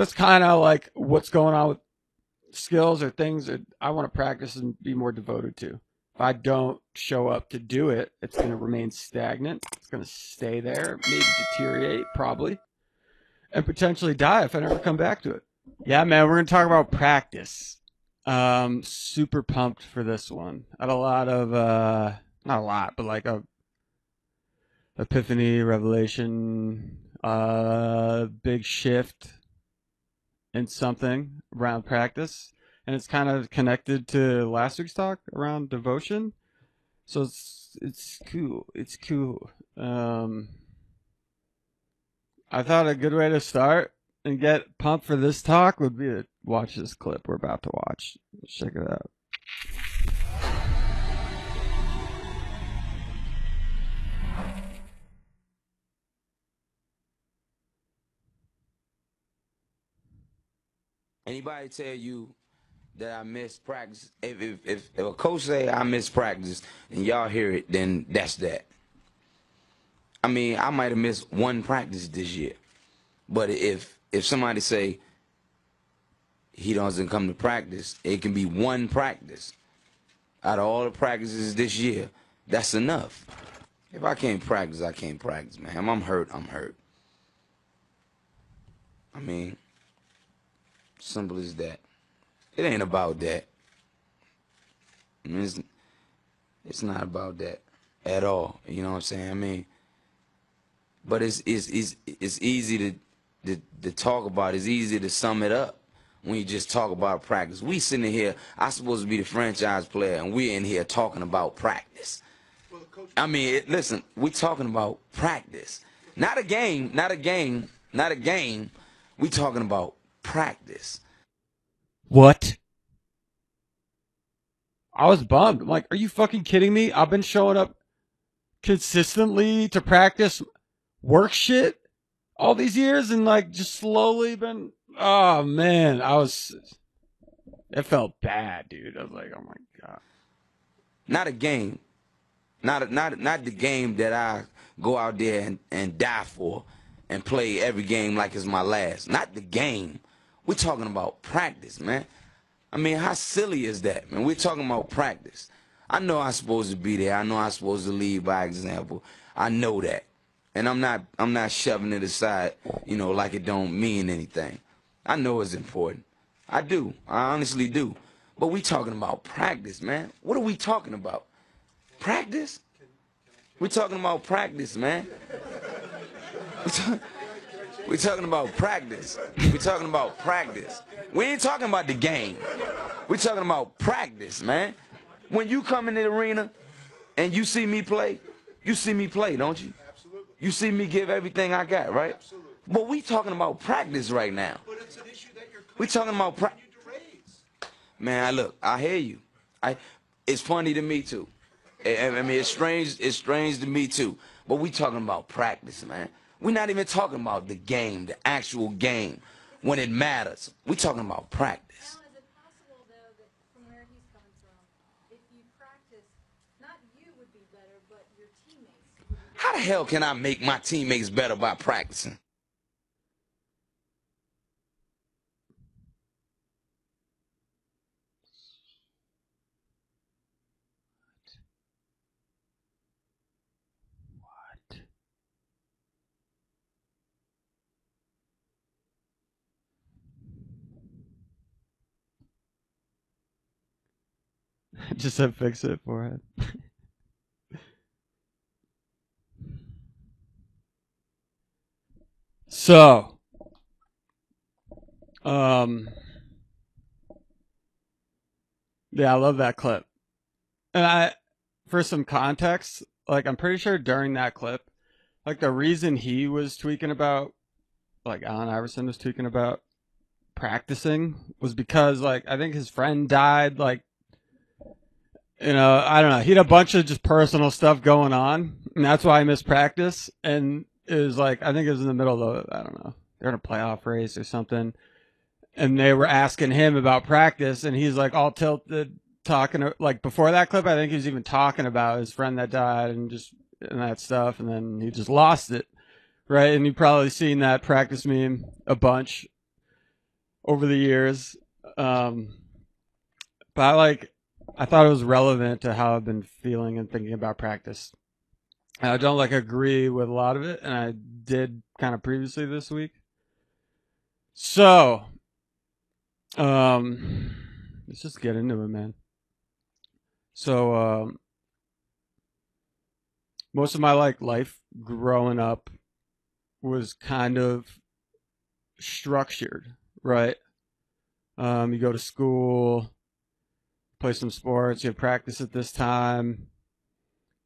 that's kind of like what's going on with skills or things that I want to practice and be more devoted to. If I don't show up to do it, it's going to remain stagnant. It's going to stay there, maybe deteriorate, probably, and potentially die if I never come back to it. Yeah, man, we're going to talk about practice. Um, super pumped for this one. Had a lot of, uh, not a lot, but like a epiphany, revelation, uh, big shift in something around practice. And it's kind of connected to last week's talk around devotion. So it's it's cool. It's cool. Um, I thought a good way to start and get pumped for this talk would be to watch this clip we're about to watch. Check it out. Anybody tell you that I miss practice? If if if, if a coach say I miss practice and y'all hear it, then that's that. I mean, I might have missed one practice this year, but if if somebody say he doesn't come to practice, it can be one practice out of all the practices this year. That's enough. If I can't practice, I can't practice, man. I'm hurt, I'm hurt. I mean. Simple as that. It ain't about that. I mean, it's, it's not about that at all. You know what I'm saying? I mean, but it's it's it's, it's easy to, to to talk about. It's easy to sum it up when you just talk about practice. We sitting here. I'm supposed to be the franchise player, and we're in here talking about practice. I mean, it, listen, we talking about practice, not a game, not a game, not a game. We talking about practice. What? I was bummed. I'm like, are you fucking kidding me? I've been showing up consistently to practice work shit all these years and like just slowly been oh man, I was it felt bad, dude. I was like, oh my god. Not a game. Not a, not not the game that I go out there and, and die for and play every game like it's my last. Not the game. We're talking about practice, man. I mean, how silly is that, man? We're talking about practice. I know I'm supposed to be there. I know I'm supposed to lead by example. I know that. And I'm not I'm not shoving it aside, you know, like it don't mean anything. I know it's important. I do. I honestly do. But we talking about practice, man. What are we talking about? Practice? We're talking about practice, man. We're talking about practice. We're talking about practice. We ain't talking about the game. We're talking about practice, man. When you come in the arena and you see me play, you see me play, don't you? Absolutely. You see me give everything I got, right? Absolutely. But we talking about practice right now. But it's an issue that you're We talking about pra- you to raise. Man, I look, I hear you. I it's funny to me too. I, I mean, it's strange. It's strange to me too. But we talking about practice, man. We're not even talking about the game, the actual game, when it matters. We're talking about practice. Now, is it possible, though, that from where he's coming from, if you practice, not you would be better, but your teammates How the hell can I make my teammates better by practicing? Just said fix it for forehead. so, um, yeah, I love that clip. And I, for some context, like I'm pretty sure during that clip, like the reason he was tweaking about, like Allen Iverson was tweaking about practicing was because like I think his friend died. Like, you know, I don't know. He had a bunch of just personal stuff going on, and that's why I missed practice. And it was like I think it was in the middle of the, I don't know, they're in a playoff race or something, and they were asking him about practice, and he's like all tilted talking like before that clip i think he was even talking about his friend that died and just and that stuff and then he just lost it right and you've probably seen that practice meme a bunch over the years. Um, but I like, I thought it was relevant to how I've been feeling and thinking about practice. I don't like agree with a lot of it, and I did kind of previously this week. So, um, let's just get into it, man. So, um, most of my like life growing up was kind of structured, right? Um, you go to school, play some sports, you have practice at this time,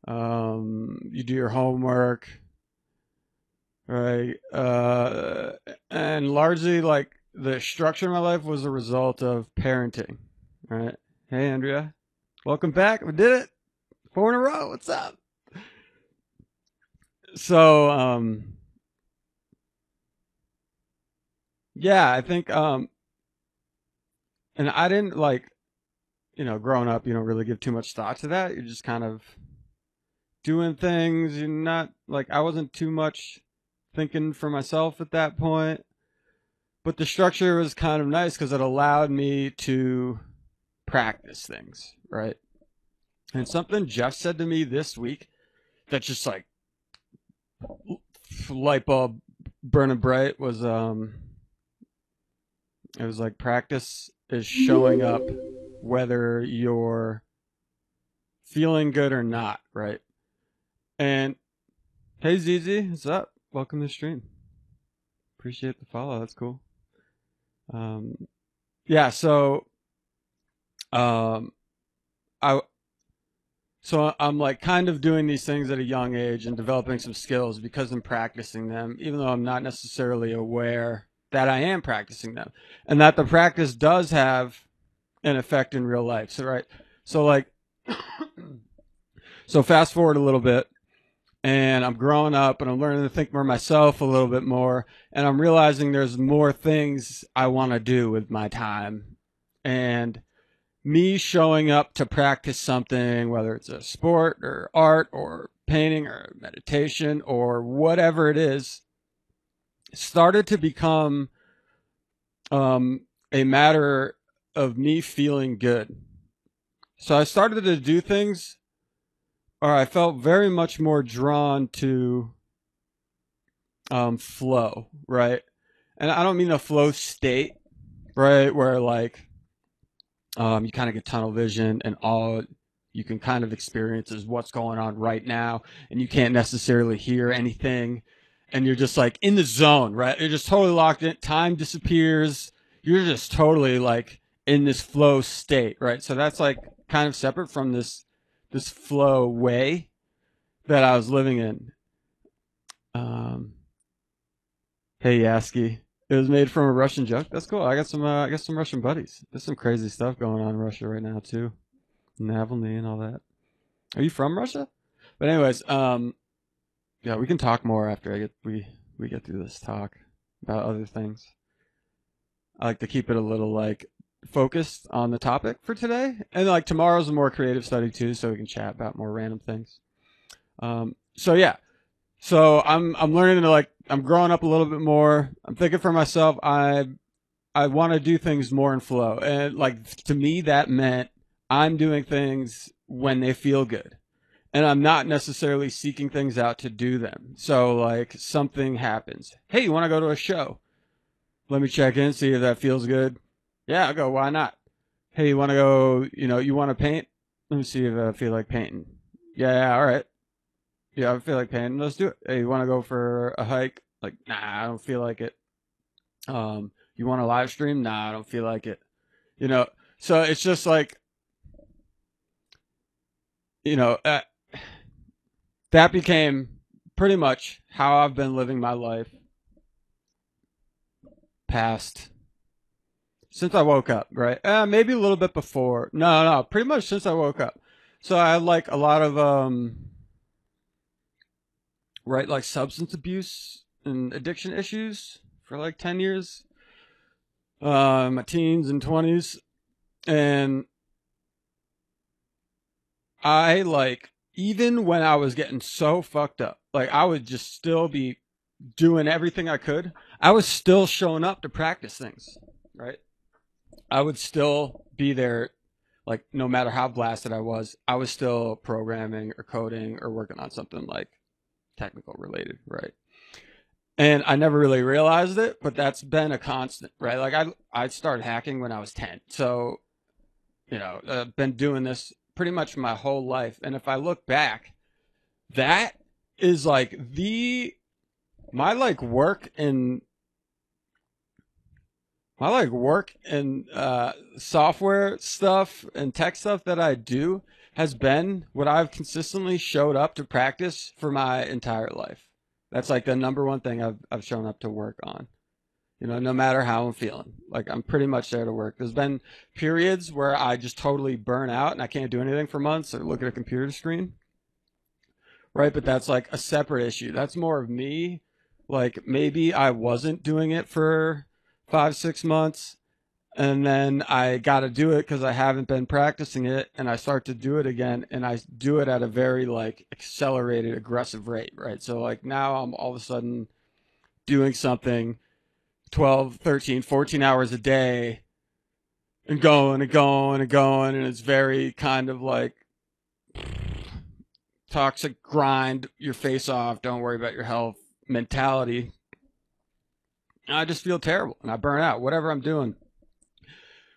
um, you do your homework, right? Uh, and largely like the structure of my life was a result of parenting, right? Hey, Andrea, welcome back. We did it. Four in a row. What's up? So, um, yeah, I think, um, and I didn't like, you know, growing up, you don't really give too much thought to that. You're just kind of doing things. You're not like, I wasn't too much thinking for myself at that point. But the structure was kind of nice because it allowed me to practice things, right? And something Jeff said to me this week that just like light bulb burning bright was um it was like practice is showing up whether you're feeling good or not, right? And hey ZZ, what's up? Welcome to the stream. Appreciate the follow. That's cool. Um yeah, so um I so I'm like kind of doing these things at a young age and developing some skills because I'm practicing them, even though I'm not necessarily aware that I am practicing them and that the practice does have an effect in real life. So, right. So, like, so fast forward a little bit and I'm growing up and I'm learning to think for myself a little bit more. And I'm realizing there's more things I want to do with my time. And me showing up to practice something, whether it's a sport or art or painting or meditation or whatever it is, started to become um, a matter of me feeling good. So I started to do things, or I felt very much more drawn to um, flow, right? And I don't mean a flow state, right? Where like um, you kind of get tunnel vision and all you can kind of experience is what's going on right now and you can't necessarily hear anything and you're just like in the zone right you're just totally locked in time disappears you're just totally like in this flow state right so that's like kind of separate from this this flow way that i was living in um hey yaski it was made from a Russian joke. That's cool. I got some. Uh, I got some Russian buddies. There's some crazy stuff going on in Russia right now too, Navalny and all that. Are you from Russia? But anyways, um, yeah, we can talk more after I get we we get through this talk about other things. I like to keep it a little like focused on the topic for today, and like tomorrow's a more creative study too, so we can chat about more random things. Um, so yeah, so I'm I'm learning to like I'm growing up a little bit more. I'm thinking for myself. I I want to do things more in flow, and like to me that meant I'm doing things when they feel good, and I'm not necessarily seeking things out to do them. So like something happens. Hey, you want to go to a show? Let me check in, see if that feels good. Yeah, I'll go. Why not? Hey, you want to go? You know, you want to paint? Let me see if I feel like painting. Yeah, yeah, all right. Yeah, I feel like painting. Let's do it. Hey, you want to go for a hike? Like, nah, I don't feel like it. Um, you want to live stream? Nah, I don't feel like it. You know, so it's just like, you know, uh, that became pretty much how I've been living my life past since I woke up, right? Uh, maybe a little bit before. No, no, pretty much since I woke up. So I had like a lot of um right like substance abuse and addiction issues for like 10 years uh my teens and 20s and i like even when i was getting so fucked up like i would just still be doing everything i could i was still showing up to practice things right? I would still be there, like no matter how blasted I was, I was still programming or coding or working on something like technical related, right? And I never really realized it, but that's been a constant, right? Like I I started hacking when I was ten, so you know I've been doing this pretty much my whole life. And if I look back, that is like the my like work in my like work and uh, software stuff and tech stuff that I do has been what I've consistently showed up to practice for my entire life. That's like the number one thing I've I've shown up to work on. You know, no matter how I'm feeling, like I'm pretty much there to work. There's been periods where I just totally burn out and I can't do anything for months or look at a computer screen. Right, but that's like a separate issue. That's more of me. Like maybe I wasn't doing it for five, six months. And then I got to do it because I haven't been practicing it. And I start to do it again. And I do it at a very like accelerated, aggressive rate. Right. So like now I'm all of a sudden doing something 12, 13, 14 hours a day and going and going and going. And it's very kind of like toxic grind your face off. Don't worry about your health mentality I just feel terrible and I burn out, whatever I'm doing.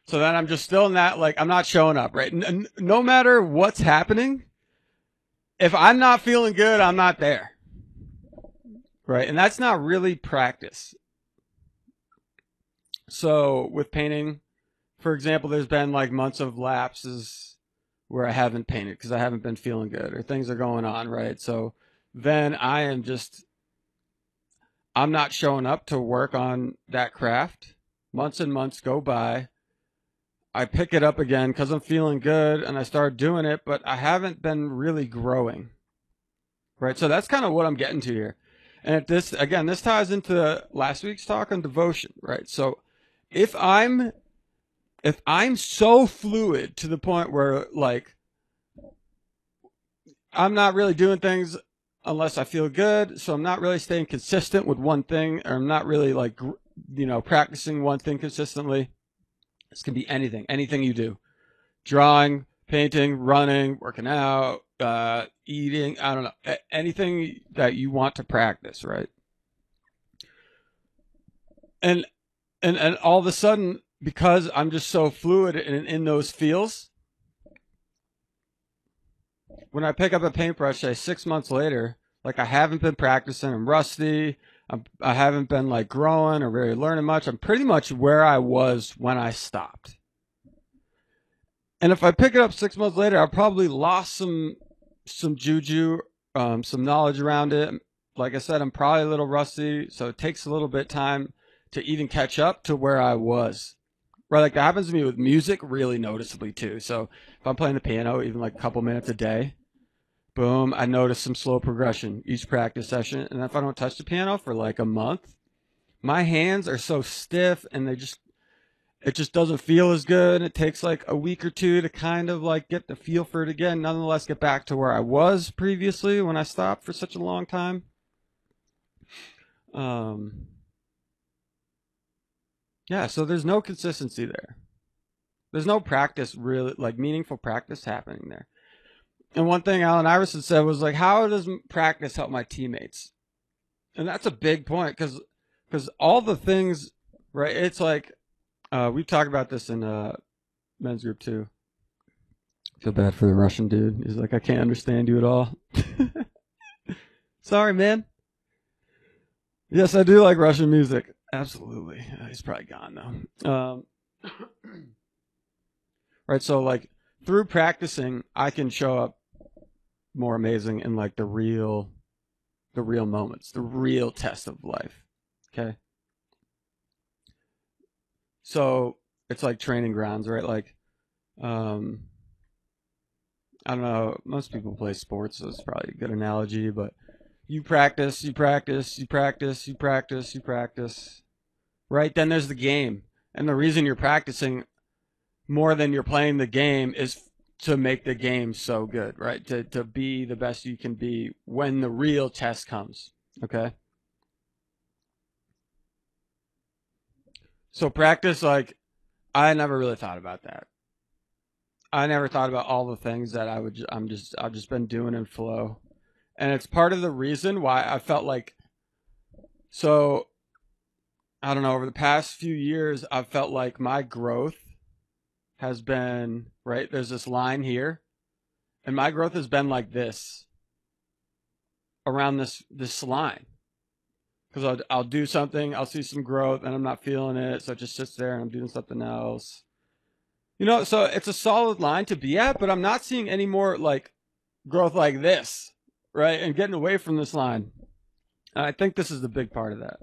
So then I'm just still in that, like, I'm not showing up, right? N- no matter what's happening, if I'm not feeling good, I'm not there. Right. And that's not really practice. So with painting, for example, there's been like months of lapses where I haven't painted because I haven't been feeling good or things are going on, right? So then I am just I'm not showing up to work on that craft. Months and months go by. I pick it up again because I'm feeling good and I start doing it, but I haven't been really growing. Right. So that's kind of what I'm getting to here. And this, again, this ties into last week's talk on devotion, right? So if I'm, if I'm so fluid to the point where like, I'm not really doing things unless I feel good. So I'm not really staying consistent with one thing, or I'm not really like, you know, practicing one thing consistently. This can be anything, anything you do drawing, painting, running, working out, uh, eating. I don't know, anything that you want to practice, right? And, and, and all of a sudden, because I'm just so fluid in, in those feels, when I pick up a paintbrush, say six months later, like I haven't been practicing, I'm rusty, I'm, I haven't been like growing or really learning much. I'm pretty much where I was when I stopped. And if I pick it up six months later, I probably lost some some juju, um, some knowledge around it. Like I said, I'm probably a little rusty, so it takes a little bit time to even catch up to where I was. Right, like that happens to me with music really noticeably too. So if I'm playing the piano even like a couple minutes a day, boom, I notice some slow progression each practice session. And if I don't touch the piano for like a month, my hands are so stiff and they just it just doesn't feel as good. And it takes like a week or two to kind of like get the feel for it again. Nonetheless, get back to where I was previously when I stopped for such a long time. Um, yeah, so there's no consistency there. There's no practice really, like meaningful practice happening there. And one thing Allen Iverson said was like, "How does practice help my teammates?" And that's a big point because because all the things, right? It's like uh, we've talked about this in uh, men's group too. Feel bad for the Russian dude. He's like, "I can't understand you at all." Sorry, man. Yes, I do like Russian music. Absolutely. He's probably gone though. Um, right. So like through practicing, I can show up more amazing in like the real, the real moments, the real test of life. Okay. So it's like training grounds, right? Like, um, I don't know. Most people play sports, so it's probably a good analogy, but you practice, you practice, you practice, you practice, you practice. Right? Then there's the game. And the reason you're practicing more than you're playing the game is to make the game so good, right? To to be the best you can be when the real test comes. Okay? So practice, like, I never really thought about that. I never thought about all the things that I would. I'm just. I've just been doing in flow, and it's part of the reason why I felt like. So, I don't know. Over the past few years, I've felt like my growth has been right. There's this line here, and my growth has been like this. Around this this line, because I'll I'll do something, I'll see some growth, and I'm not feeling it, so it just sits there, and I'm doing something else. You know, so it's a solid line to be at, but I'm not seeing any more like growth like this, right? And getting away from this line. And I think this is the big part of that.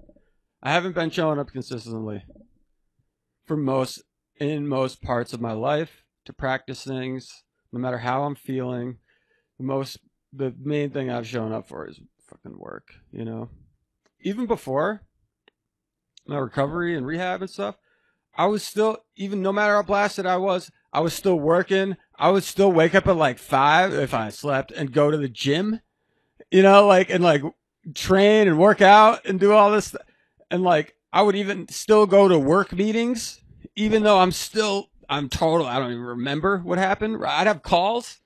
I haven't been showing up consistently for most in most parts of my life to practice things, no matter how I'm feeling. The most the main thing I've shown up for is fucking work, you know. Even before my recovery and rehab and stuff, I was still, even no matter how blasted I was, I was still working. I would still wake up at like five if I slept and go to the gym, you know, like, and like train and work out and do all this. And like, I would even still go to work meetings, even though I'm still, I'm total, I don't even remember what happened. I'd have calls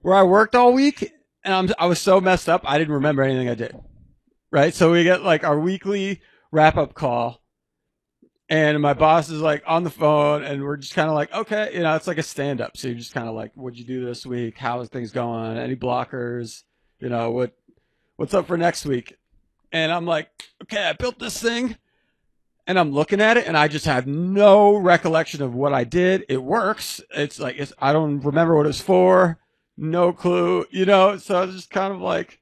where I worked all week and I'm, I was so messed up, I didn't remember anything I did. Right. So we get like our weekly wrap up call and my boss is like on the phone and we're just kind of like okay you know it's like a stand up so you're just kind of like what'd you do this week how is things going any blockers you know what what's up for next week and i'm like okay i built this thing and i'm looking at it and i just have no recollection of what i did it works it's like it's i don't remember what it's for no clue you know so it's just kind of like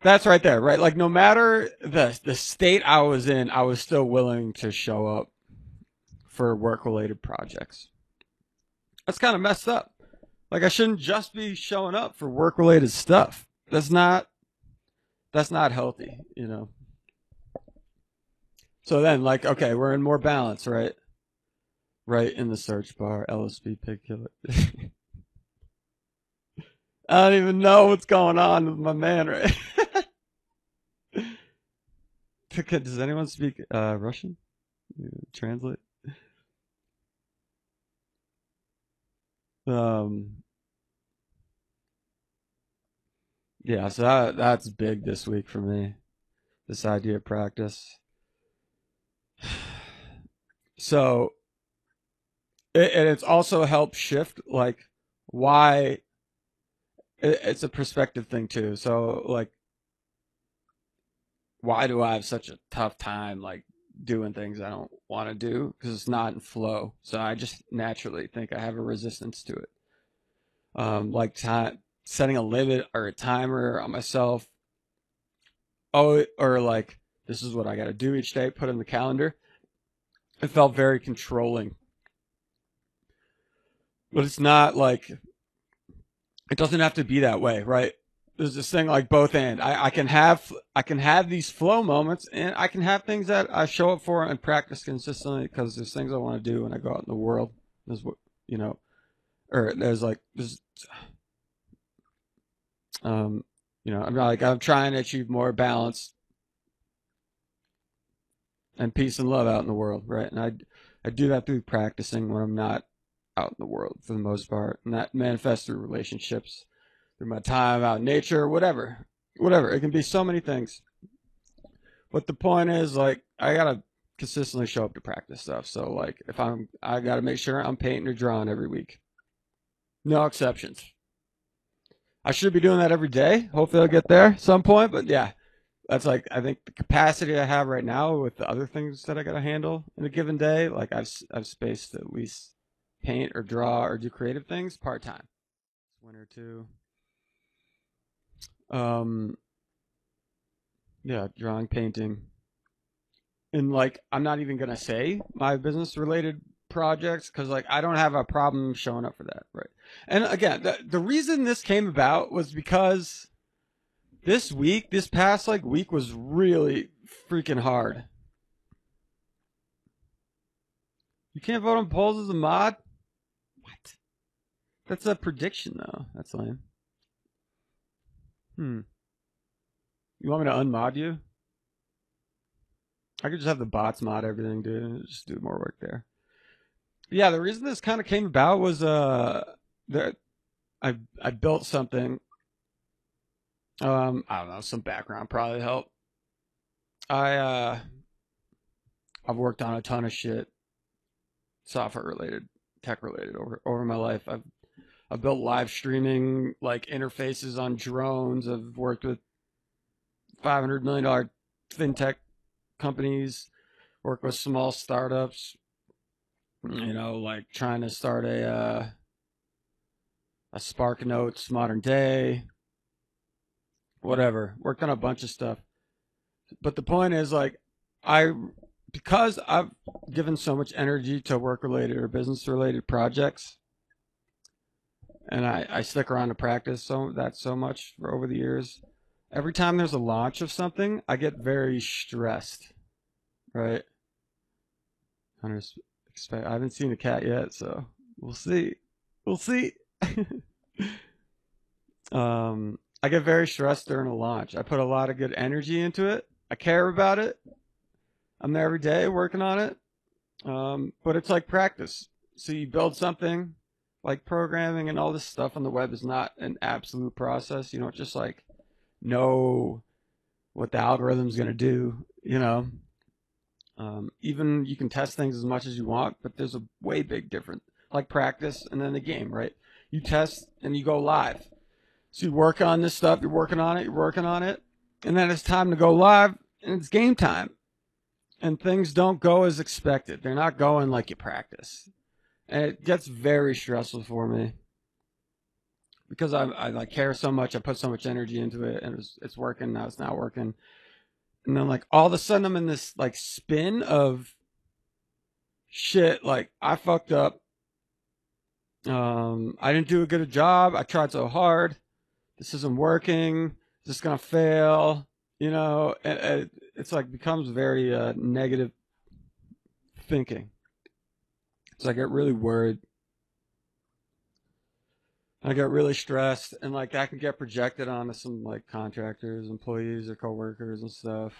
that's right there, right? Like no matter the the state I was in, I was still willing to show up for work related projects. That's kind of messed up. Like I shouldn't just be showing up for work related stuff. That's not that's not healthy, you know. So then like okay, we're in more balance, right? Right in the search bar, LSP pig killer. I don't even know what's going on with my man, right? Does anyone speak uh, Russian? Translate. Um. Yeah, so that that's big this week for me. This idea of practice. So, it, and it's also helped shift like why. It, it's a perspective thing too. So like why do I have such a tough time like doing things I don't want to do because it's not in flow. So I just naturally think I have a resistance to it. Um, like time setting a limit or a timer on myself. Oh, or like this is what I got to do each day. Put in the calendar. It felt very controlling, but it's not like it doesn't have to be that way, right? there's this thing like both and I, I can have I can have these flow moments and I can have things that I show up for and practice consistently because there's things I want to do when I go out in the world. There's what you know, or there's like there's um you know I'm not like I'm trying to achieve more balance and peace and love out in the world, right? And I I do that through practicing when I'm not out in the world for the most part, and that manifests through relationships through my time out in nature, whatever, whatever. It can be so many things. But the point is, like, I gotta consistently show up to practice stuff. So, like, if I'm, I gotta make sure I'm painting or drawing every week. No exceptions. I should be doing that every day. Hopefully, I'll get there at some point. But yeah, that's like I think the capacity I have right now with the other things that I gotta handle in a given day. Like I've I've spaced to at least paint or draw or do creative things part time. One or two. Um, yeah, drawing, painting, and like I'm not even gonna say my business related projects because like I don't have a problem showing up for that, right? And again, the the reason this came about was because this week, this past like week was really freaking hard. You can't vote on polls as a mod. What? That's a prediction though. That's lame. Hmm. You want me to unmod you? I could just have the bots mod everything, dude, just do more work there. Yeah, the reason this kind of came about was uh that I I built something. Um, I don't know, some background probably help. I uh I've worked on a ton of shit, software related, tech related over over my life. I've I've built live streaming like interfaces on drones. I've worked with five hundred million dollar fintech companies, work with small startups. You know, like trying to start a uh, a Spark Notes modern day, whatever. Worked on a bunch of stuff. But the point is, like, I because I've given so much energy to work related or business related projects, and I, I stick around to practice so that so much for over the years. Every time there's a launch of something, I get very stressed. Right? Expect I haven't seen a cat yet, so we'll see. We'll see. um I get very stressed during a launch. I put a lot of good energy into it. I care about it. I'm there every day working on it. Um, but it's like practice. So you build something like programming and all this stuff on the web is not an absolute process. You don't just like know what the algorithm's going to do, you know. Um, even you can test things as much as you want, but there's a way big difference. Like practice and then the game, right? You test and you go live. So you work on this stuff, you're working on it, you're working on it, and then it's time to go live and it's game time. And things don't go as expected. They're not going like you practice. And it gets very stressful for me because I, I like care so much. I put so much energy into it, and it's it's working now. It's not working, and then like all of a sudden I'm in this like spin of shit. Like I fucked up. Um, I didn't do a good job. I tried so hard. This isn't working. This is gonna fail. You know, it's like becomes very uh, negative thinking. So I get really worried. I get really stressed, and like that can get projected onto some like contractors, employees, or coworkers and stuff.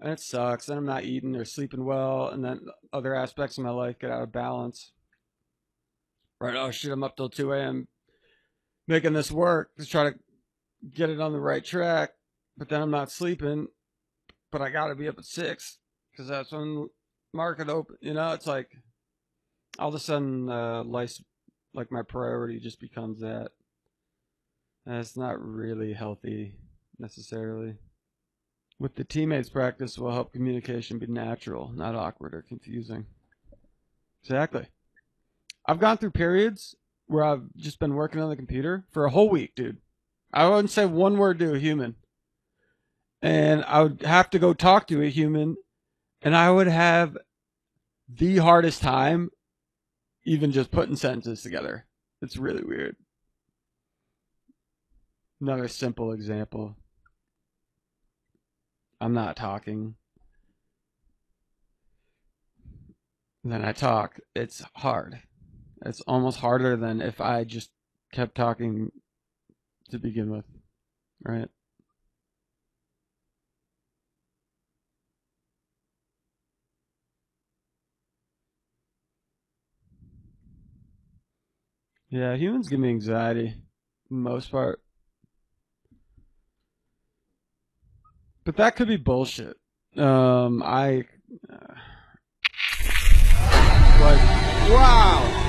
And it sucks. And I'm not eating or sleeping well, and then other aspects of my life get out of balance. Right? Oh shit! I'm up till two a.m. making this work to try to get it on the right track, but then I'm not sleeping. But I got to be up at six because that's when market open. You know, it's like all of a sudden, uh, life, like my priority just becomes that. And it's not really healthy necessarily. With the teammates practice will help communication be natural, not awkward or confusing. Exactly. I've gone through periods where I've just been working on the computer for a whole week, dude. I wouldn't say one word to a human. And I would have to go talk to a human and I would have the hardest time even just putting sentences together. It's really weird. Another simple example. I'm not talking. Then I talk. It's hard. It's almost harder than if I just kept talking to begin with. Right? Yeah, humans give me anxiety, most part. But that could be bullshit. Um, I uh, like wow.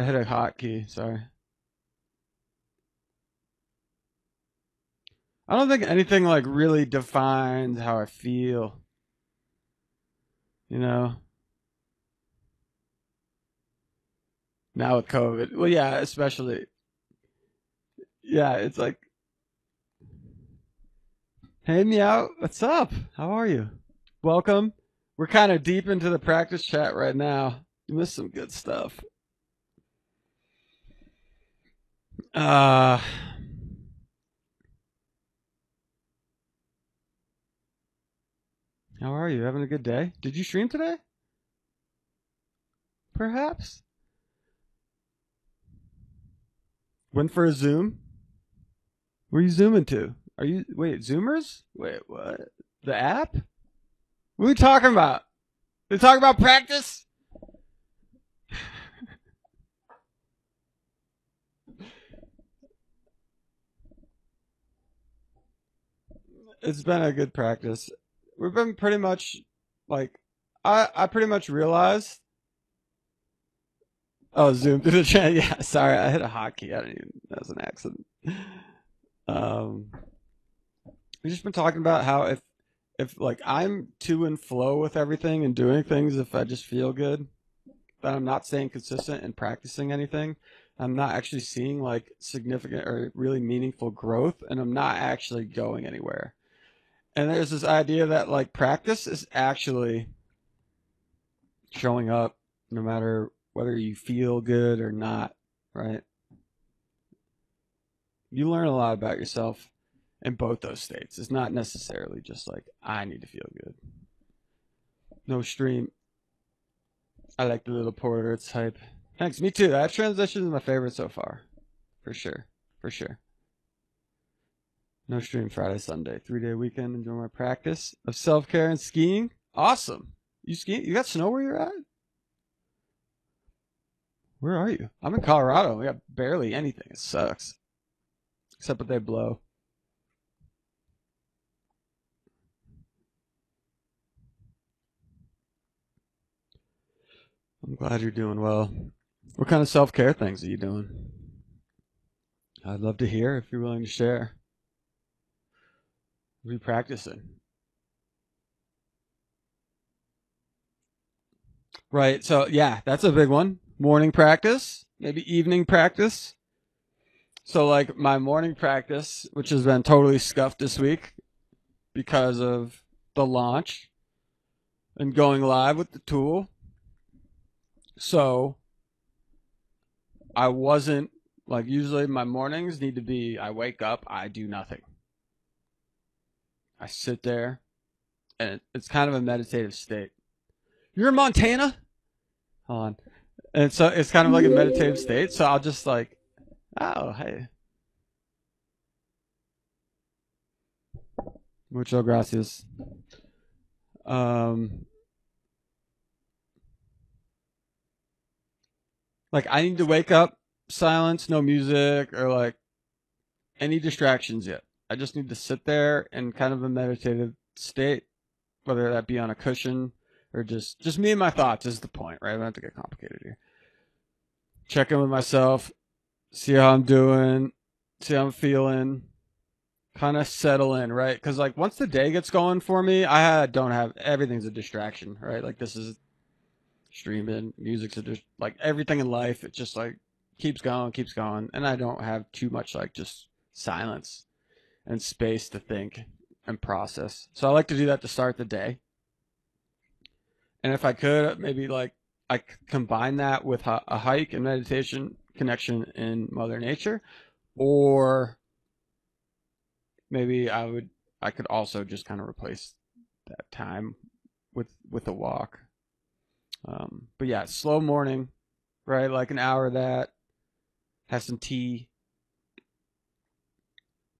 I hit a hotkey. Sorry. I don't think anything like really defines how I feel. You know? Now with COVID. Well, yeah, especially. Yeah, it's like, hey, meow, what's up? How are you? Welcome. We're kind of deep into the practice chat right now. You missed some good stuff. Uh, how are you? Having a good day? Did you stream today? Perhaps. Went for a zoom. Where are you zooming to? Are you wait Zoomers? Wait, what? The app? What are we talking about? We talking about practice? It's been a good practice. We've been pretty much like I I pretty much realized. Oh, zoom through the chat. Yeah, sorry, I hit a hotkey. I didn't even. That was an accident. Um, we've just been talking about how if if like I'm too in flow with everything and doing things, if I just feel good, that I'm not staying consistent and practicing anything, I'm not actually seeing like significant or really meaningful growth, and I'm not actually going anywhere. And there's this idea that like practice is actually showing up no matter whether you feel good or not, right? You learn a lot about yourself in both those states. It's not necessarily just like I need to feel good. No stream. I like the little porter type. Thanks, me too. That transition is my favorite so far. For sure. For sure. No stream Friday, Sunday. Three day weekend. Enjoy my practice of self care and skiing. Awesome. You skiing? You got snow where you're at? Where are you? I'm in Colorado. We got barely anything. It sucks. Except that they blow. I'm glad you're doing well. What kind of self care things are you doing? I'd love to hear if you're willing to share. What are you practicing? Right. So, yeah, that's a big one. Morning practice, maybe evening practice. So, like, my morning practice, which has been totally scuffed this week because of the launch and going live with the tool. So, I wasn't, like, usually my mornings need to be I wake up, I do nothing. I sit there, and it's kind of a meditative state. You're in Montana? Hold on. And so it's kind of like a meditative state. So I'll just like, oh, hey. Mucho gracias. Um, like I need to wake up, silence, no music, or like any distractions yet. I just need to sit there in kind of a meditative state, whether that be on a cushion or just just me and my thoughts is the point, right? I don't have to get complicated here. Check in with myself, see how I'm doing, see how I'm feeling, kind of settle in, right? Because like once the day gets going for me, I don't have everything's a distraction, right? Like this is streaming, music's a dis- like everything in life. It just like keeps going, keeps going, and I don't have too much like just silence and space to think and process. So I like to do that to start the day. And if I could, maybe like I combine that with a hike and meditation connection in Mother Nature, or maybe I would I could also just kind of replace that time with with a walk. Um, but yeah, slow morning, right? Like an hour of that. Have some tea,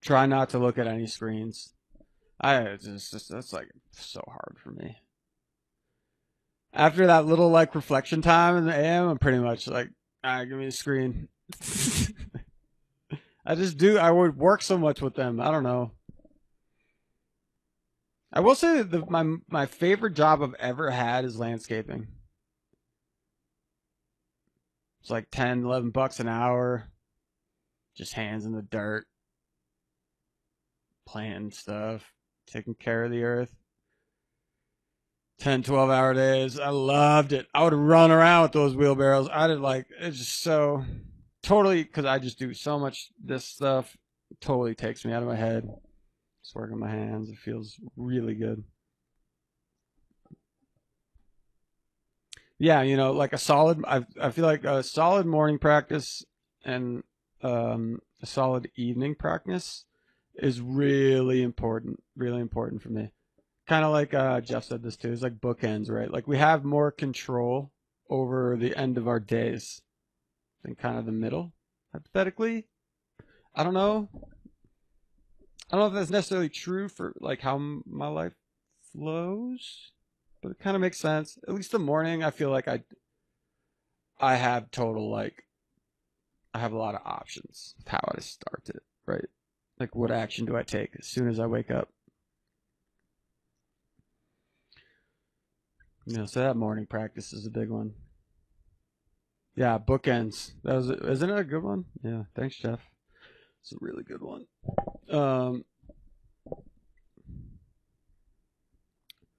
Try not to look at any screens. I just, just that's like so hard for me. After that little like reflection time in the AM, I'm pretty much like, all right, give me a screen. I just do. I would work so much with them. I don't know. I will say that the, my my favorite job I've ever had is landscaping. It's like 10, 11 bucks an hour. Just hands in the dirt planting stuff, taking care of the earth. 10, 12 hour days. I loved it. I would run around with those wheelbarrows. I did like, it's just so totally, because I just do so much this stuff, totally takes me out of my head. Just working my hands. It feels really good. Yeah, you know, like a solid, I, I feel like a solid morning practice and um, a solid evening practice is really important, really important for me. Kind of like uh, Jeff said this too. It's like bookends, right? Like we have more control over the end of our days than kind of the middle, hypothetically. I don't know. I don't know if that's necessarily true for like how my life flows, but it kind of makes sense. At least the morning, I feel like I I have total like I have a lot of options of how I start it, right? Like what action do I take as soon as I wake up? Know, so that morning practice is a big one. Yeah, bookends. That was isn't it a good one? Yeah, thanks, Jeff. It's a really good one. Um,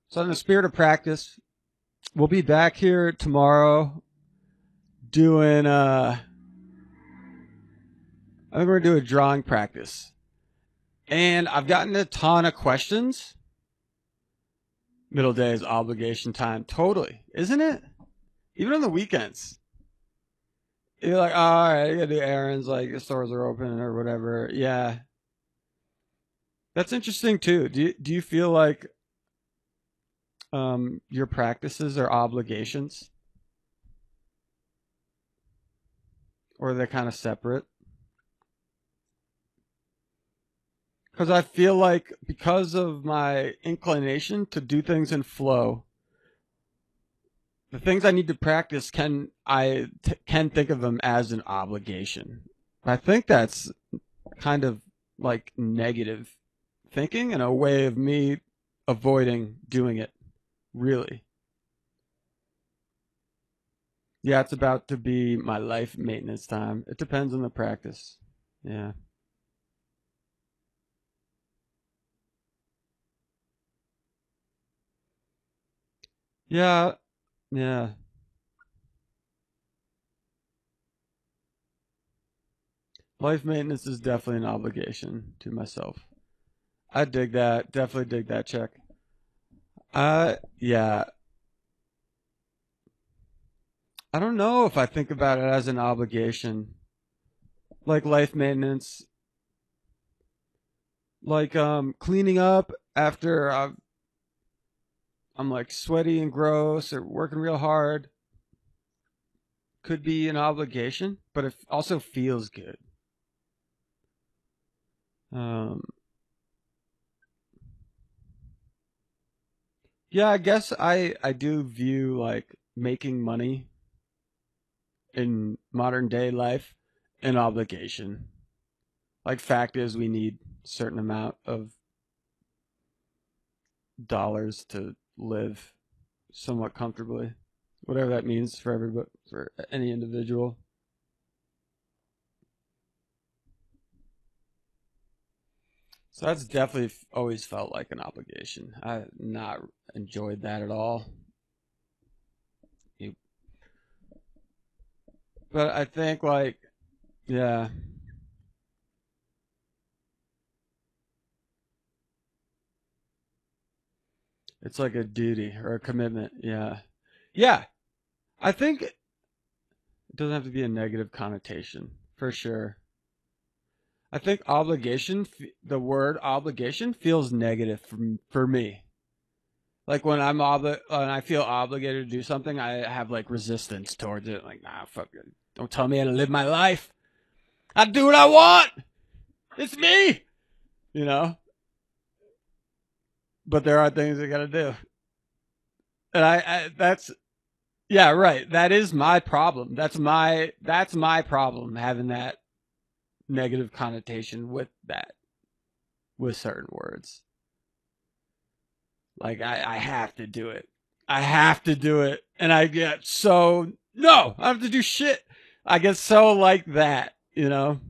so in the spirit of practice, we'll be back here tomorrow doing uh I think we're gonna do a drawing practice. And I've gotten a ton of questions. Middle day is obligation time. Totally. Isn't it? Even on the weekends. You're like, oh, all right, I gotta do errands, like the stores are open or whatever. Yeah. That's interesting too. Do you, do you feel like um your practices are obligations? Or are they kind of separate? Because I feel like because of my inclination to do things in flow, the things I need to practice can I t- can think of them as an obligation. I think that's kind of like negative thinking and a way of me avoiding doing it. Really. Yeah, it's about to be my life maintenance time. It depends on the practice. Yeah. Yeah, yeah. Life maintenance is definitely an obligation to myself. I dig that. Definitely dig that check. Uh, yeah. I don't know if I think about it as an obligation. Like life maintenance. Like um cleaning up after I've I'm like sweaty and gross or working real hard could be an obligation, but it also feels good. Um, yeah, I guess I I do view like making money in modern day life an obligation. Like fact is we need certain amount of dollars to live somewhat comfortably, whatever that means for everybody, for any individual. So that's definitely always felt like an obligation. I not enjoyed that at all. But I think like, yeah. It's like a duty or a commitment. Yeah. Yeah. I think it doesn't have to be a negative connotation for sure. I think obligation, the word obligation feels negative for, for me. Like when I'm obli- when I feel obligated to do something, I have like resistance towards it. Like, nah, fuck it. Don't tell me how to live my life. I do what I want. It's me. You know? But there are things I gotta do. And I, I that's yeah, right. That is my problem. That's my that's my problem having that negative connotation with that with certain words. Like I, I have to do it. I have to do it. And I get so no, I have to do shit. I get so like that, you know.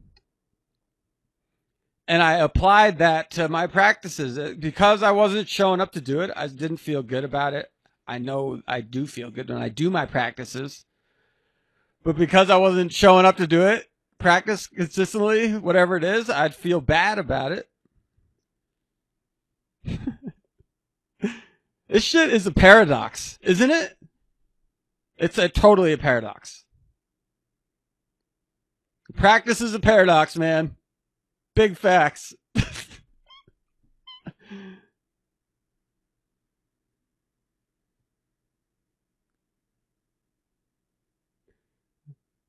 And I applied that to my practices Uh, because I wasn't showing up to do it. I didn't feel good about it. I know I do feel good when I do my practices. But because I wasn't showing up to do it, practice consistently, whatever it is, I'd feel bad about it. this shit is a paradox, isn't it? It's a totally a paradox. Practice is a paradox, man. Big facts.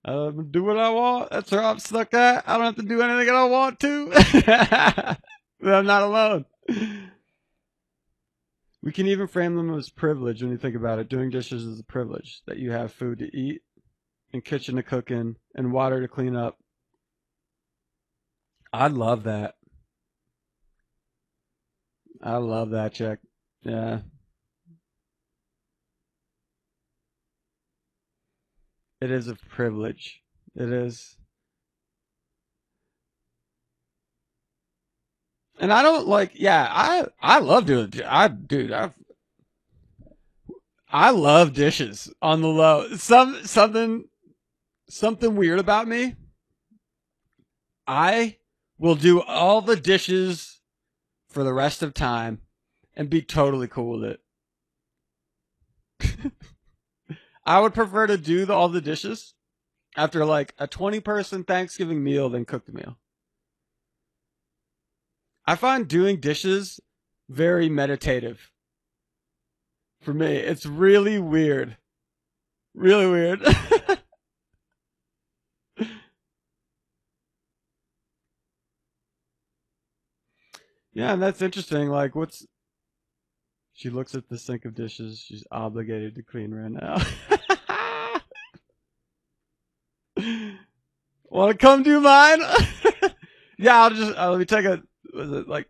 Uh, do what I want. That's where I'm stuck at. I don't have to do anything I don't want to. I'm not alone. We can even frame them as privilege when you think about it. Doing dishes is a privilege that you have food to eat, and kitchen to cook in, and water to clean up. I love that. I love that check. Yeah. It is a privilege. It is. And I don't like, yeah, I I love doing, I dude, I I love dishes on the low. Some something something weird about me. I will do all the dishes for the rest of time and be totally cool with it. I would prefer to do the, all the dishes after like a 20 person Thanksgiving meal than cook the meal. I find doing dishes very meditative. For me, it's really weird. Really weird. yeah, and that's interesting. Like, what's. She looks at the sink of dishes she's obligated to clean right now. Want to come do mine? yeah, I'll just uh, let me take a was it like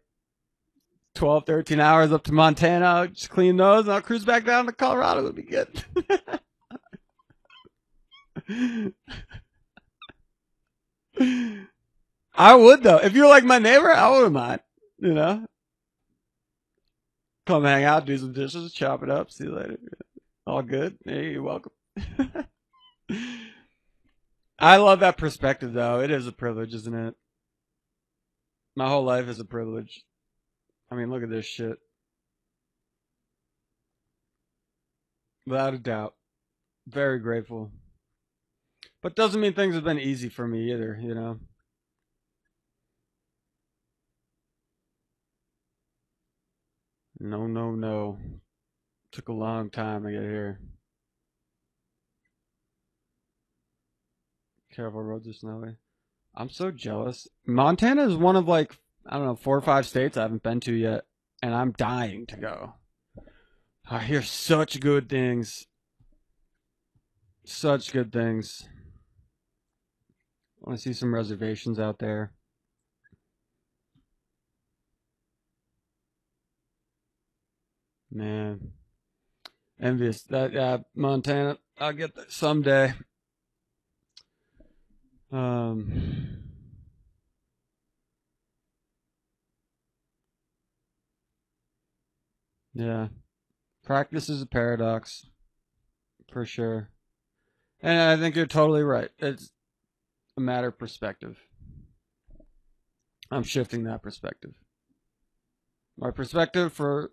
12, 13 hours up to Montana. I'll just clean those and I'll cruise back down to Colorado. It'll be good. I would though. If you're like my neighbor, I wouldn't mind. You know, come hang out, do some dishes, chop it up. See you later. All good. Hey, you're welcome. I love that perspective though. It is a privilege, isn't it? My whole life is a privilege. I mean, look at this shit. Without a doubt. Very grateful. But doesn't mean things have been easy for me either, you know? No, no, no. Took a long time to get here. Careful, roads are snowy. I'm so jealous. Montana is one of like I don't know four or five states I haven't been to yet, and I'm dying to go. I hear such good things. Such good things. I want to see some reservations out there. Man, envious that yeah, Montana. I'll get there someday. Um, yeah, practice is a paradox, for sure. And I think you're totally right. It's a matter of perspective. I'm shifting that perspective. My perspective for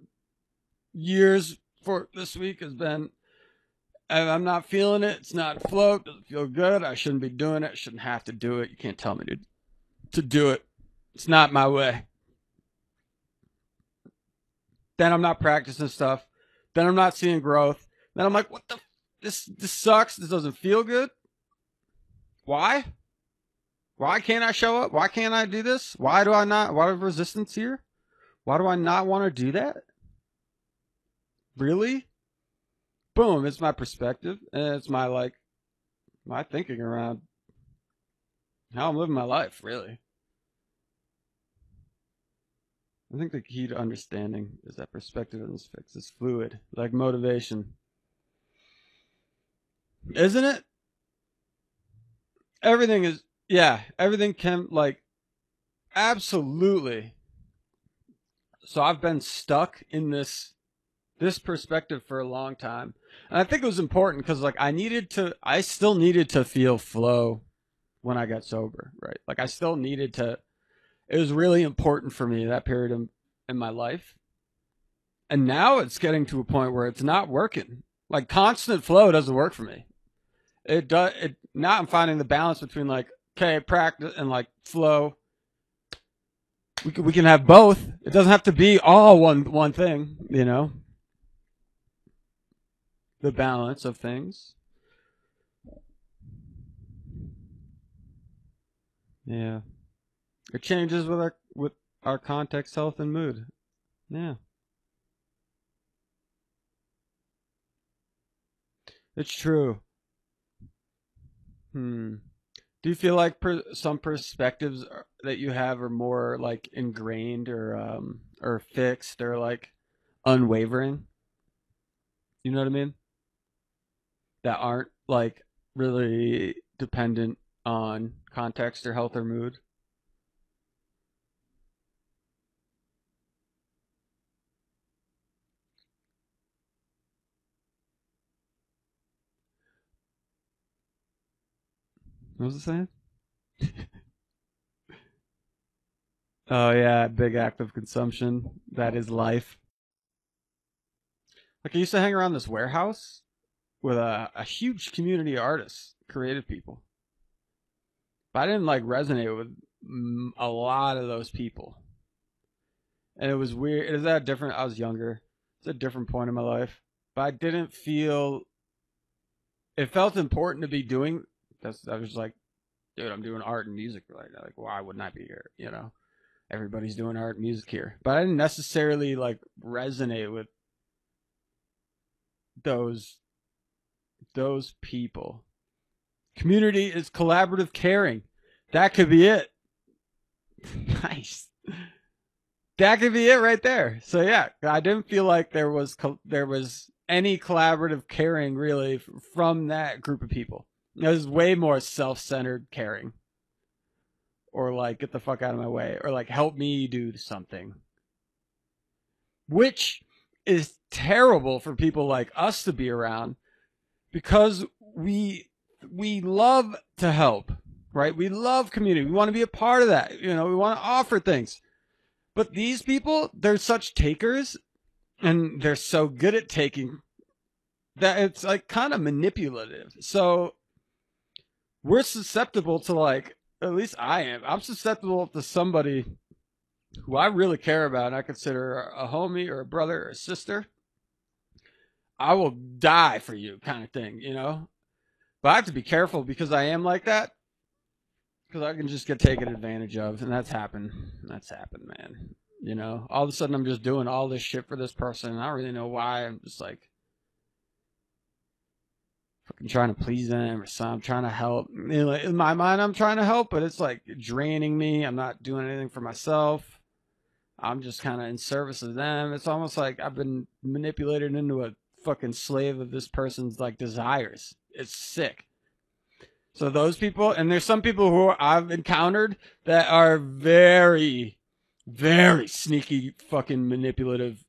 years for this week has been I'm not feeling it. It's not float. Doesn't feel good. I shouldn't be doing it. Shouldn't have to do it. You can't tell me to to do it. It's not my way. Then I'm not practicing stuff. Then I'm not seeing growth. Then I'm like, what the? This this sucks. This doesn't feel good. Why? Why can't I show up? Why can't I do this? Why do I not? Why have resistance here? Why do I not want to do that? Really? boom, it's my perspective and it's my like my thinking around how I'm living my life, really. I think the key to understanding is that perspective is fixed. It's fluid, like motivation. Isn't it? Everything is, yeah, everything can, like, absolutely. So I've been stuck in this this perspective for a long time. And I think it was important because like I needed to I still needed to feel flow when I got sober, right? Like I still needed to it was really important for me that period in, in my life. And now it's getting to a point where it's not working. Like constant flow doesn't work for me. It does it now I'm finding the balance between like okay, practice and like flow. We can, we can have both. It doesn't have to be all one one thing, you know the balance of things. Yeah. It changes with our with our context, health, and mood. Yeah. It's true. Hmm. Do you feel like per- some perspectives are- that you have are more like ingrained or um or fixed or like unwavering? You know what I mean? That aren't like really dependent on context or health or mood. What was it saying? oh yeah, big act of consumption. That is life. Like I used to hang around this warehouse with a, a huge community of artists, creative people. But I didn't like resonate with a lot of those people. And it was weird. It was that different. I was younger. It's a different point in my life. But I didn't feel it felt important to be doing that's I was like, dude, I'm doing art and music right now. Like, why wouldn't I be here? You know? Everybody's doing art and music here. But I didn't necessarily like resonate with those those people. Community is collaborative caring. That could be it. nice. That could be it right there. So yeah, I didn't feel like there was there was any collaborative caring really f- from that group of people. It was way more self-centered caring. Or like get the fuck out of my way or like help me do something. Which is terrible for people like us to be around because we we love to help, right? We love community. We want to be a part of that. You know, we want to offer things. But these people, they're such takers and they're so good at taking that it's like kind of manipulative. So we're susceptible to like at least I am. I'm susceptible to somebody who I really care about and I consider a homie or a brother or a sister. I will die for you kind of thing, you know? But I have to be careful because I am like that. Because I can just get taken advantage of. And that's happened. That's happened, man. You know? All of a sudden I'm just doing all this shit for this person. I don't really know why. I'm just like fucking trying to please them or something. I'm trying to help. In my mind, I'm trying to help, but it's like draining me. I'm not doing anything for myself. I'm just kind of in service of them. It's almost like I've been manipulated into a fucking slave of this person's like desires. It's sick. So those people, and there's some people who I've encountered that are very, very sneaky, fucking manipulative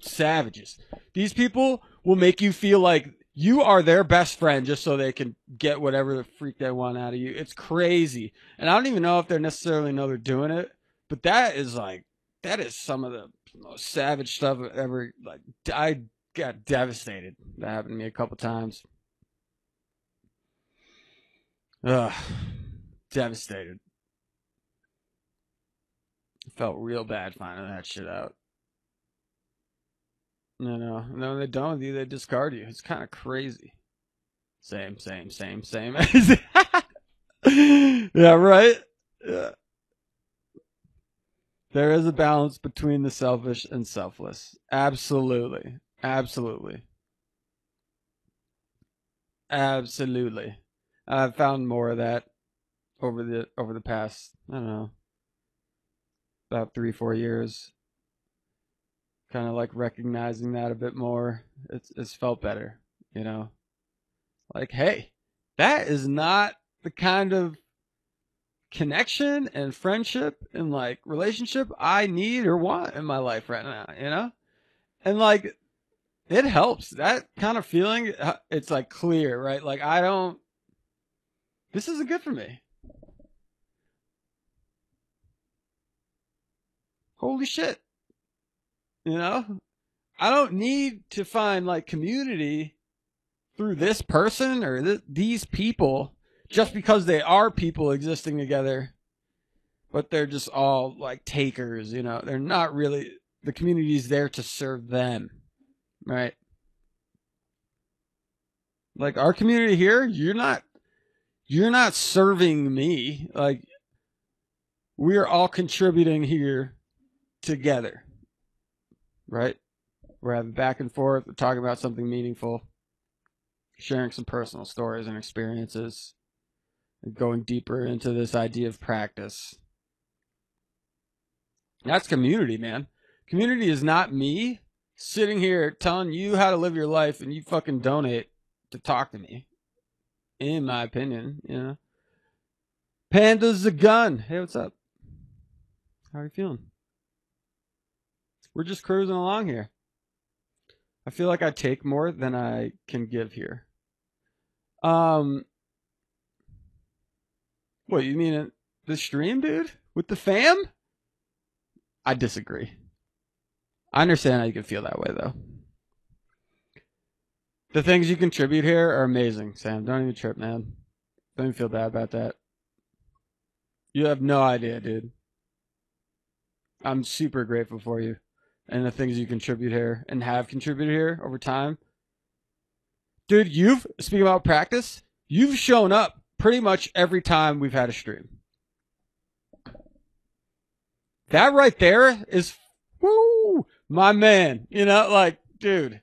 savages. These people will make you feel like you are their best friend just so they can get whatever the freak they want out of you. It's crazy. And I don't even know if they necessarily know they're doing it, but that is like, that is some of the most savage stuff I've ever, like, I got devastated. That happened to me a couple times. Ugh, devastated. Felt real bad finding that shit out. No, no, no. When they're done with you, they discard you. It's kind of crazy. Same, same, same, same. yeah, right. Yeah. There is a balance between the selfish and selfless. Absolutely, absolutely, absolutely. I've found more of that over the over the past I don't know about three four years. Kind of like recognizing that a bit more. It's it's felt better, you know. Like, hey, that is not the kind of connection and friendship and like relationship I need or want in my life right now, you know? And like it helps. That kind of feeling uh, it's like clear, right? Like I don't this isn't good for me. Holy shit. You know? I don't need to find like community through this person or th- these people just because they are people existing together but they're just all like takers you know they're not really the community is there to serve them right like our community here you're not you're not serving me like we are all contributing here together. Right? We're having back and forth, we're talking about something meaningful, sharing some personal stories and experiences, and going deeper into this idea of practice. That's community, man. Community is not me sitting here telling you how to live your life and you fucking donate to talk to me. In my opinion, you know. Panda's a gun. Hey, what's up? How are you feeling? We're just cruising along here. I feel like I take more than I can give here. Um, what you mean the stream, dude, with the fam? I disagree. I understand how you can feel that way, though. The things you contribute here are amazing, Sam. Don't even trip, man. Don't even feel bad about that. You have no idea, dude. I'm super grateful for you and the things you contribute here and have contributed here over time. Dude, you've, speaking about practice, you've shown up pretty much every time we've had a stream. That right there is, woo, my man. You know, like, dude,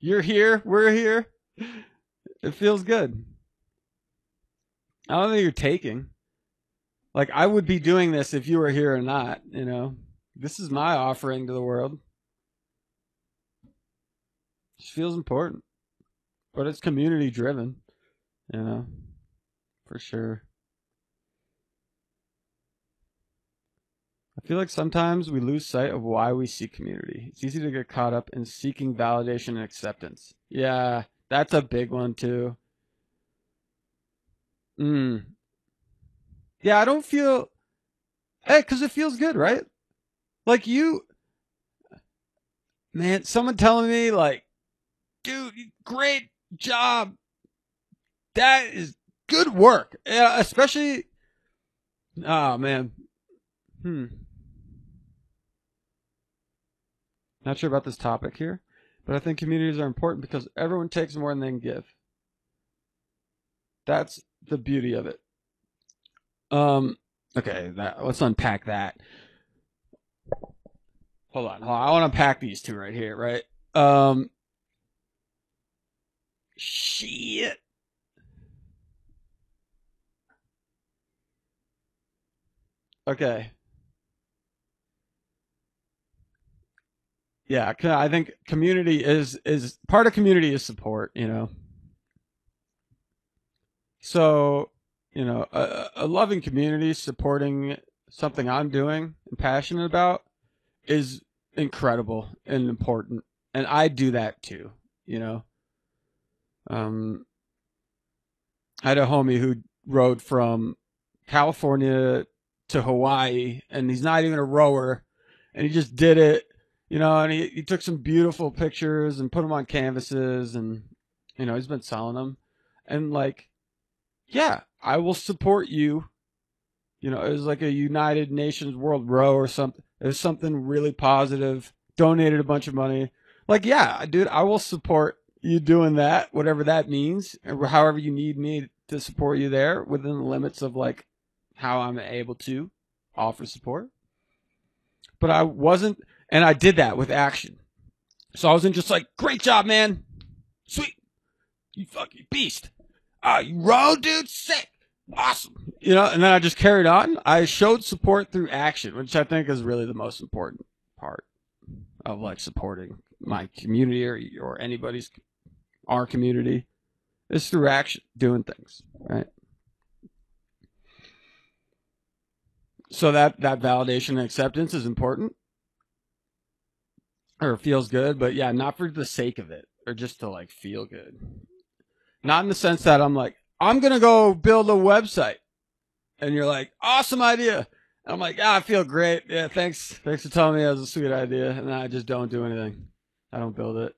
you're here, we're here. It feels good. I don't think you're taking. Like, I would be doing this if you were here or not, you know. This is my offering to the world. It feels important. But it's community driven, you know, for sure. I feel like sometimes we lose sight of why we seek community. It's easy to get caught up in seeking validation and acceptance. Yeah, that's a big one too. Mm. Yeah, I don't feel. Hey, because it feels good, right? Like you, man, someone telling me, like, dude, great job. That is good work. Yeah, especially, oh, man. Hmm. Not sure about this topic here, but I think communities are important because everyone takes more than they can give. That's the beauty of it. Um, okay, that, let's unpack that. Hold on, hold on. I want to unpack these two right here, right? Um, shit. Okay. Yeah, I think community is is part of community is support, you know. So, you know, a, a loving community supporting something I'm doing and passionate about is incredible and important. And I do that too, you know. Um I had a homie who rowed from California to Hawaii and he's not even a rower and he just did it, you know, and he, he took some beautiful pictures and put them on canvases and you know, he's been selling them. And like yeah, I will support you. You know, it was like a United Nations World Row or something. It was something really positive. Donated a bunch of money. Like, yeah, dude, I will support you doing that, whatever that means, or however you need me to support you there within the limits of like how I'm able to offer support. But I wasn't, and I did that with action. So I wasn't just like, great job, man. Sweet. You fucking beast. Ah, you rowed, dude? Sick. Awesome. You know, and then I just carried on. I showed support through action, which I think is really the most important part of like supporting my community or, or anybody's, our community, is through action, doing things, right? So that, that validation and acceptance is important or feels good, but yeah, not for the sake of it or just to like feel good. Not in the sense that I'm like, I'm going to go build a website. And you're like, awesome idea. And I'm like, yeah, I feel great. Yeah, thanks. Thanks for telling me that was a sweet idea. And I just don't do anything. I don't build it.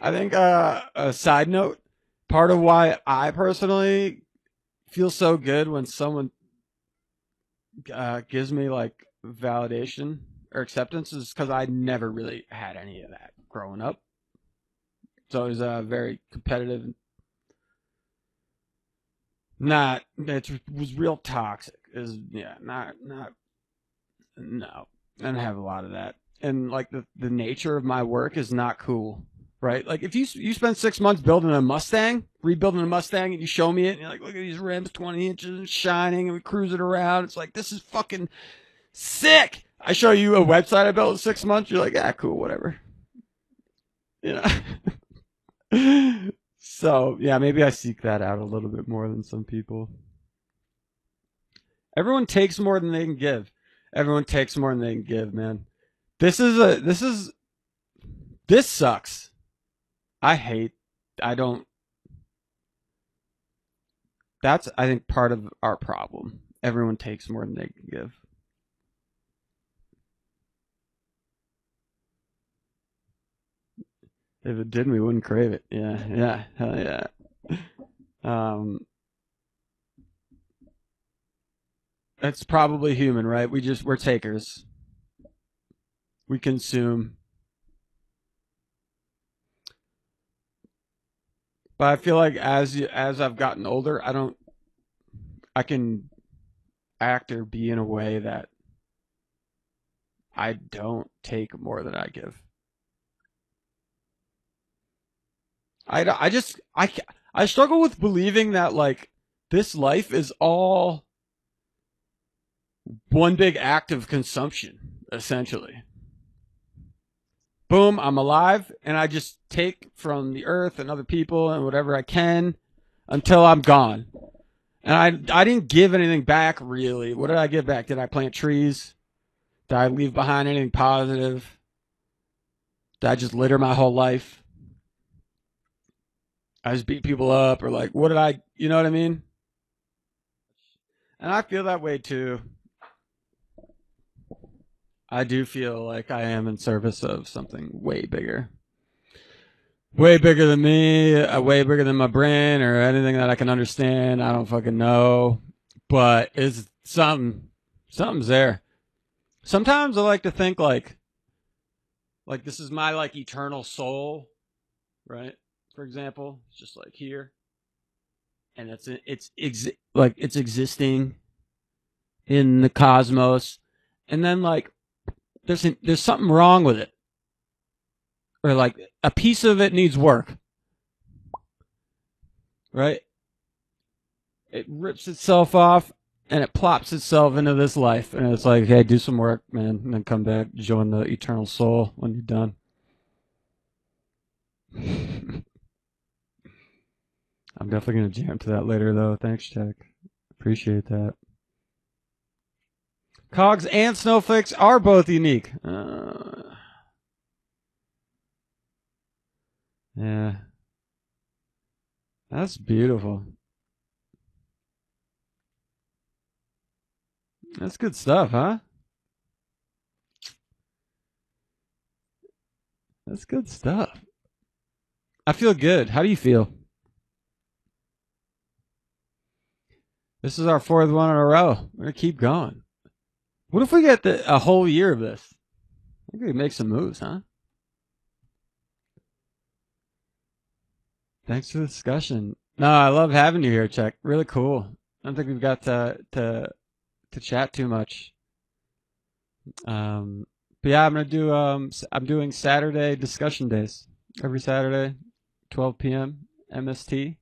I think, uh, a side note, part of why I personally feel so good when someone, uh, gives me like validation or acceptance is because I never really had any of that growing up. So it was uh, very competitive. Not it was real toxic. is yeah, not not no. I don't have a lot of that. And like the the nature of my work is not cool. Right? Like if you you spend six months building a Mustang, rebuilding a Mustang, and you show me it, and you're like, look at these rims, twenty inches shining, and we cruise it around. It's like this is fucking sick. I show you a website I built in six months, you're like, ah, cool, whatever. You know. so yeah, maybe I seek that out a little bit more than some people. Everyone takes more than they can give. Everyone takes more than they can give, man. This is a this is this sucks. I hate I don't That's I think part of our problem. Everyone takes more than they can give. If it didn't, we wouldn't crave it. Yeah, yeah, hell yeah. Um, it's probably human, right? We just we're takers. We consume. But I feel like as you, as I've gotten older, I don't I can act or be in a way that I don't take more than I give. I, I just I I struggle with believing that like this life is all one big act of consumption essentially. Boom, I'm alive and I just take from the earth and other people and whatever I can until I'm gone. And I I didn't give anything back really. What did I give back? Did I plant trees? Did I leave behind anything positive? Did I just litter my whole life? I just beat people up or like, what did I, you know what I mean? And I feel that way too. I do feel like I am in service of something way bigger. Way bigger than me, uh, way bigger than my brain or anything that I can understand. I don't fucking know. But it's something, something's there. Sometimes I like to think like, like this is my like eternal soul, right? For example, just like here, and it's it's exi- like it's existing in the cosmos, and then like there's an, there's something wrong with it, or like a piece of it needs work, right? It rips itself off and it plops itself into this life, and it's like, hey, do some work, man, and then come back, join the eternal soul when you're done. I'm definitely gonna jam to that later, though. Thanks, Jack. Appreciate that. Cogs and snowflakes are both unique. Uh, yeah, that's beautiful. That's good stuff, huh? That's good stuff. I feel good. How do you feel? This is our fourth one in a row. We're gonna keep going. What if we get the, a whole year of this? I think we make some moves, huh? Thanks for the discussion. No, I love having you here, Chuck. Really cool. I don't think we've got to to to chat too much. Um, but yeah, I'm gonna do um I'm doing Saturday discussion days every Saturday, 12 p.m. MST.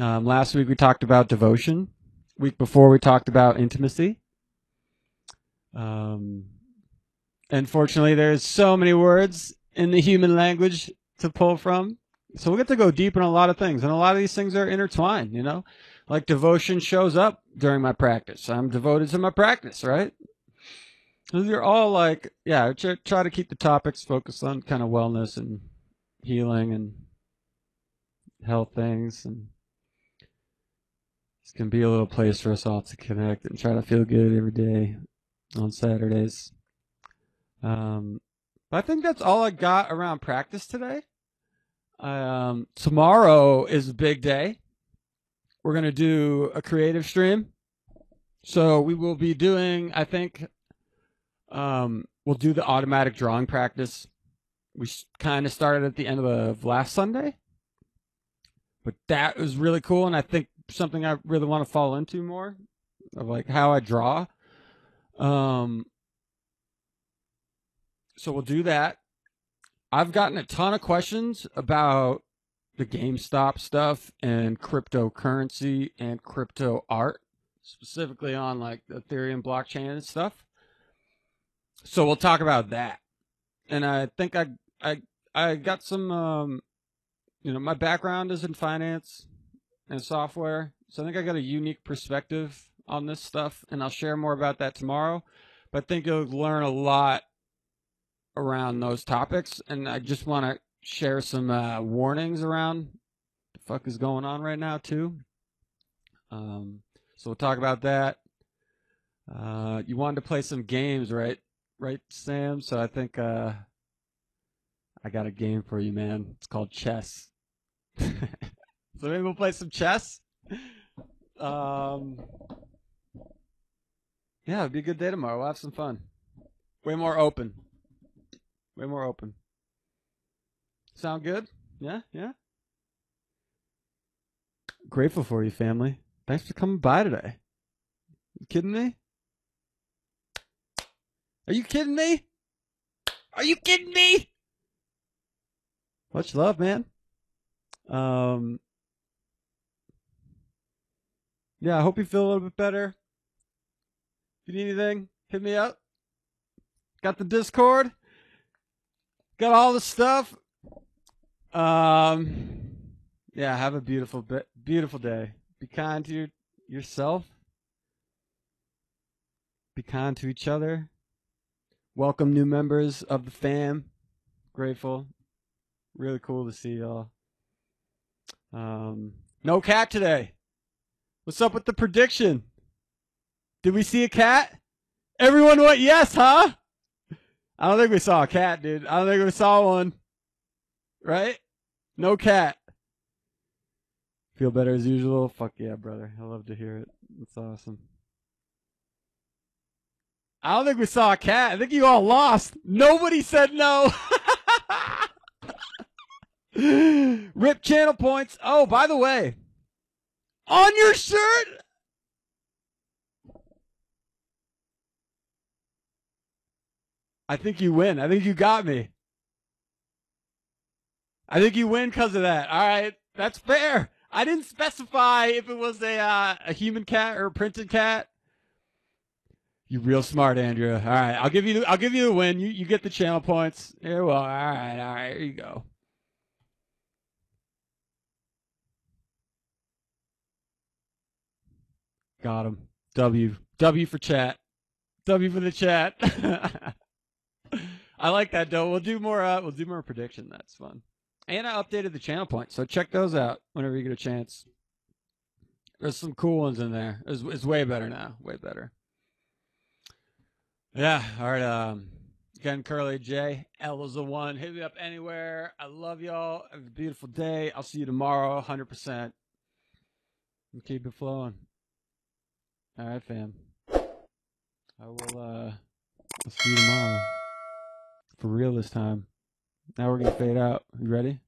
Um, last week we talked about devotion. Week before we talked about intimacy. Um, unfortunately, there's so many words in the human language to pull from. So we get to go deep in a lot of things, and a lot of these things are intertwined. You know, like devotion shows up during my practice. I'm devoted to my practice, right? These are all like, yeah, try to keep the topics focused on kind of wellness and healing and health things and this can be a little place for us all to connect and try to feel good every day on Saturdays. Um, but I think that's all I got around practice today. Um, tomorrow is a big day. We're to do a creative stream. So we will be doing, I think, um, we'll do the automatic drawing practice. We kind of started at the end of last Sunday. But that was really cool. And I think something I really want to fall into more of like how I draw. Um, so we'll do that. I've gotten a ton of questions about the GameStop stuff and cryptocurrency and crypto art, specifically on like the Ethereum blockchain and stuff. So we'll talk about that. And I think I I I got some um you know, my background is in finance and software. So I think I got a unique perspective on this stuff and I'll share more about that tomorrow. But I think you'll learn a lot around those topics and I just want to share some uh, warnings around the fuck is going on right now too. Um, so we'll talk about that. Uh, you wanted to play some games, right? Right, Sam. So I think uh, I got a game for you, man. It's called chess. so maybe we'll play some chess. Um, yeah, it'd be a good day tomorrow. We'll have some fun. Way more open. Way more open. Sound good? Yeah, yeah. Grateful for you, family. Thanks for coming by today. You kidding me? Are you kidding me? Are you kidding me? Much love, man. Um, yeah, I hope you feel a little bit better. If you need anything, hit me up. Got the Discord. Got all the stuff. Um, yeah, have a beautiful, beautiful day. Be kind to your, yourself. Be kind to each other. Welcome new members of the fam. Grateful. Really cool to see y'all. Um, no cat today. What's up with the prediction? Did we see a cat? Everyone went yes, huh? I don't think we saw a cat, dude. I don't think we saw one. Right? No cat. Feel better as usual? Fuck yeah, brother. I love to hear it. That's awesome. I don't think we saw a cat. I think you all lost. Nobody said no. Rip channel points. Oh, by the way, on your shirt. I think you win. I think you got me. I think you win because of that. All right, that's fair. I didn't specify if it was a uh, a human cat or a printed cat. You real smart, Andrea. All right, I'll give you I'll give you the win. You you get the channel points. Yeah, well, all right, all right. Here you go. Got him. W. W for chat. W for the chat. I like that though. We'll do more. Uh, we'll do more prediction. That's fun. And I updated the channel points, so check those out whenever you get a chance. There's some cool ones in there. It's, it's way better now. Way better. Yeah. All right. Um. Again, Curly J. L is the one. Hit me up anywhere. I love y'all. Have a beautiful day. I'll see you tomorrow. Hundred percent. And keep it flowing. All right, fam. I will. uh see you tomorrow. For real this time. Now we're gonna fade out. You ready?